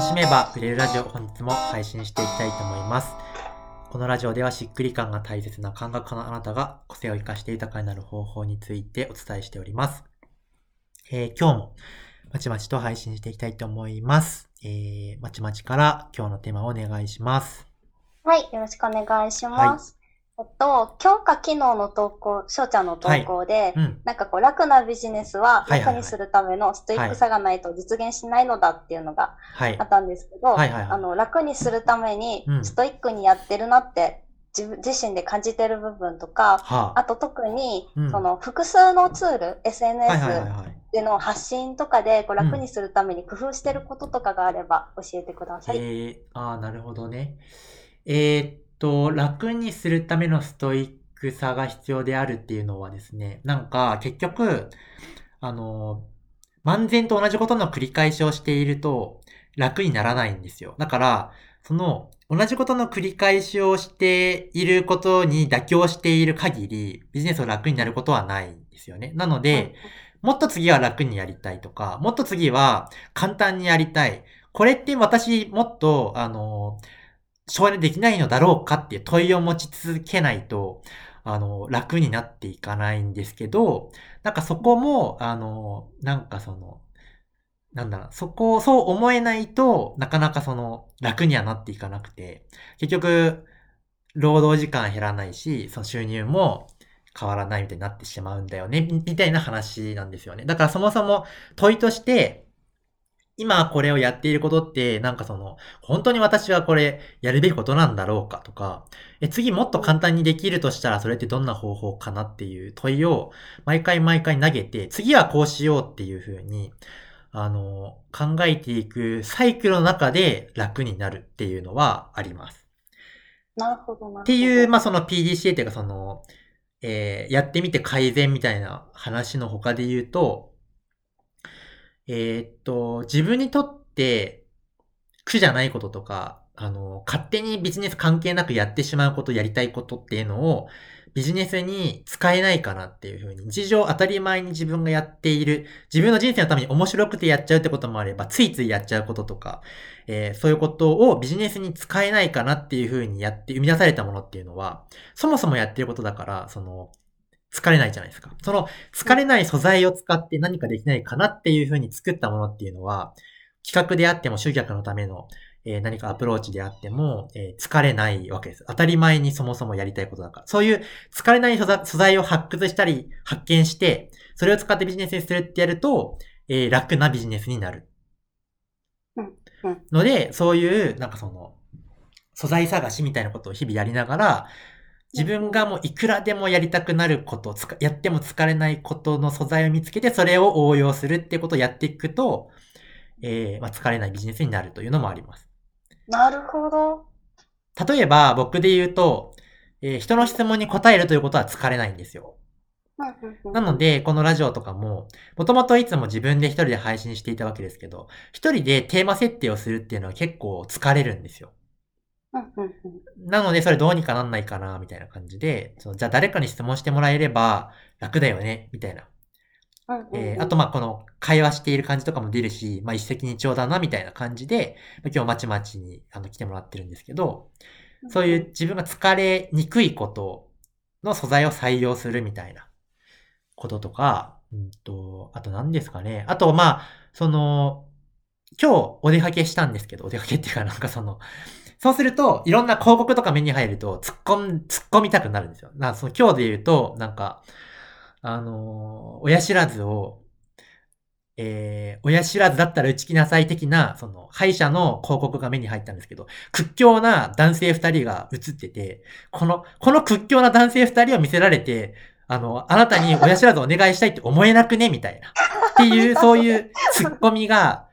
楽しめば売れるラジオ本日も配信していきたいと思います。このラジオではしっくり感が大切な感覚家のあなたが個性を生かして豊かになる方法についてお伝えしております。えー今日もまちまちと配信していきたいと思います。えー、まちまちから今日のテーマをお願いします。はい、よろしくお願いします。えっと、今日か昨日の投稿、翔ちゃんの投稿で、うん。なんかこう、楽なビジネスははいはいはい楽にするためのストイックさがないと実現しないのだっていうのがはいあ。ったんですけど、はいはいはいあの、楽にするためにうんストイックにやってるなって自分自身で感じてる部分とか、はあ。あと特にうん、その複数のツール、はいはいはい SNS はい。での発信とかでこう楽にするために工夫してることとかがあれば教えてください。えー、ああ、なるほどね。えーっと、楽にするためのストイックさが必要であるっていうのはですね、なんか結局、あの、漫然と同じことの繰り返しをしていると楽にならないんですよ。だから、その同じことの繰り返しをしていることに妥協している限り、ビジネスを楽になることはないんですよね。なので、もっと次は楽にやりたいとか、もっと次は簡単にやりたい。これって私もっと、あの、省エネできないのだろうかっていう問いを持ち続けないと、あの、楽になっていかないんですけど、なんかそこも、あの、なんかその、なんだろう、そこをそう思えないとなかなかその、楽にはなっていかなくて、結局、労働時間減らないし、その収入も変わらないみたいになってしまうんだよね、みたいな話なんですよね。だからそもそも問いとして、今これをやっていることって、なんかその、本当に私はこれやるべきことなんだろうかとか、え、次もっと簡単にできるとしたらそれってどんな方法かなっていう問いを毎回毎回投げて、次はこうしようっていうふうに、あの、考えていくサイクルの中で楽になるっていうのはあります。なるほど、な。っていう、まあ、その PDCA っていうかその、えーやってみて改善みたいな話の他で言うと、えーっと、自分にとって苦じゃないこととか、あの、勝手にビジネス関係なくやってしまうこと、やりたいことっていうのを、ビジネスに使えないかなっていうふうに、日常当たり前に自分がやっている、自分の人生のために面白くてやっちゃうってこともあれば、ついついやっちゃうこととか、えーそういうことをビジネスに使えないかなっていうふうにやって生み出されたものっていうのは、そもそもやってることだから、その、疲れないじゃないですか。その、疲れない素材を使って何かできないかなっていうふうに作ったものっていうのは、企画であっても集客のための、えー何かアプローチであっても、えー疲れないわけです。当たり前にそもそもやりたいことだから。そういう疲れない素材を発掘したり、発見して、それを使ってビジネスにするってやると、えー楽なビジネスになる。ので、そういう、なんかその、素材探しみたいなことを日々やりながら、自分がもういくらでもやりたくなること、やっても疲れないことの素材を見つけて、それを応用するってことをやっていくと、えーまあ、疲れないビジネスになるというのもあります。なるほど。例えば、僕で言うと、えー人の質問に答えるということは疲れないんですよ。なので、このラジオとかも、もともといつも自分で一人で配信していたわけですけど、一人でテーマ設定をするっていうのは結構疲れるんですよ。なので、それどうにかなんないかな、みたいな感じで、そのじゃあ誰かに質問してもらえれば楽だよね、みたいな。えーあと、まあ、この会話している感じとかも出るし、まあ、一石二鳥だな、みたいな感じで、まあ今日まちまちにあの来てもらってるんですけど、そういう自分が疲れにくいことの素材を採用するみたいなこととか、うんと、あと何ですかね。あと、まあ、その、今日お出かけしたんですけど、お出かけっていうかなんかその、そうすると、いろんな広告とか目に入ると、突っ込ん、突っ込みたくなるんですよ。なその今日で言うと、なんか、あのー親知らずを、えー、親知らずだったら打ち切りなさい的な、その、歯医者の広告が目に入ったんですけど、屈強な男性二人が映ってて、この、この屈強な男性二人を見せられて、あの、あなたに親知らずお願いしたいって思えなくねみたいな。っていう、そういうツッコミが、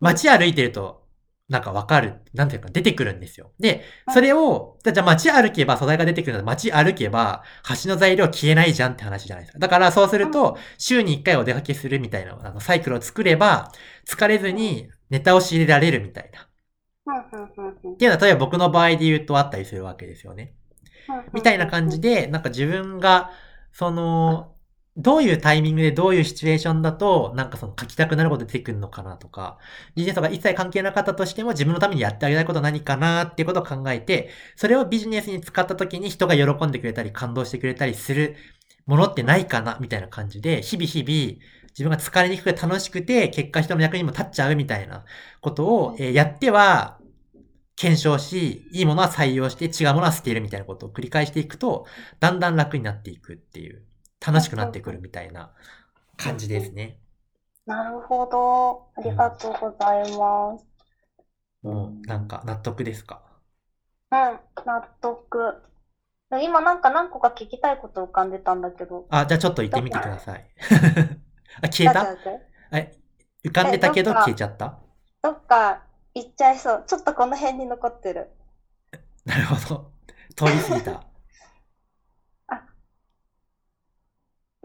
街歩いてると、なんかわかる、なんていうか出てくるんですよ。で、それを、じゃあ街歩けば素材が出てくるので、街歩けば橋の材料消えないじゃんって話じゃないですか。だからそうすると、週に1回お出かけするみたいな、あの、サイクルを作れば、疲れずにネタを仕入れられるみたいな。っていうのは、例えば僕の場合で言うとあったりするわけですよね。みたいな感じで、なんか自分が、その、どういうタイミングでどういうシチュエーションだと、なんかその書きたくなること出てくるのかなとか、ビジネスとか一切関係なかったとしても自分のためにやってあげたいこと何かなっていうことを考えて、それをビジネスに使った時に人が喜んでくれたり感動してくれたりするものってないかなみたいな感じで、日々日々自分が疲れにくくて楽しくて、結果人の役にも立っちゃうみたいなことを、えーやっては、検証し、いいものは採用して違うものは捨てるみたいなことを繰り返していくと、だんだん楽になっていくっていう、楽しくなってくるみたいな感じですね。なるほど。ありがとうございます。もう、なんか納得ですか？うん、納得。今なんか何個か聞きたいこと浮かんでたんだけど。あ、じゃあちょっと言ってみてください。あ、消えた？浮かんでたけど消えちゃった？どっか行っちゃいそう。ちょっとこの辺に残ってる。なるほど。通り過ぎた。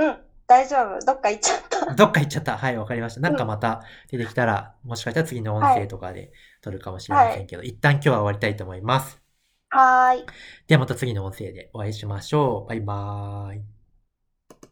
うん、大丈夫？どっか行っちゃった。どっか行っちゃった。はい、わかりました。なんかまた出てきたら、もしかしたら次の音声とかで撮るかもしれませんけど、一旦今日は終わりたいと思います。はーい。ではまた次の音声でお会いしましょう。バイバーイ。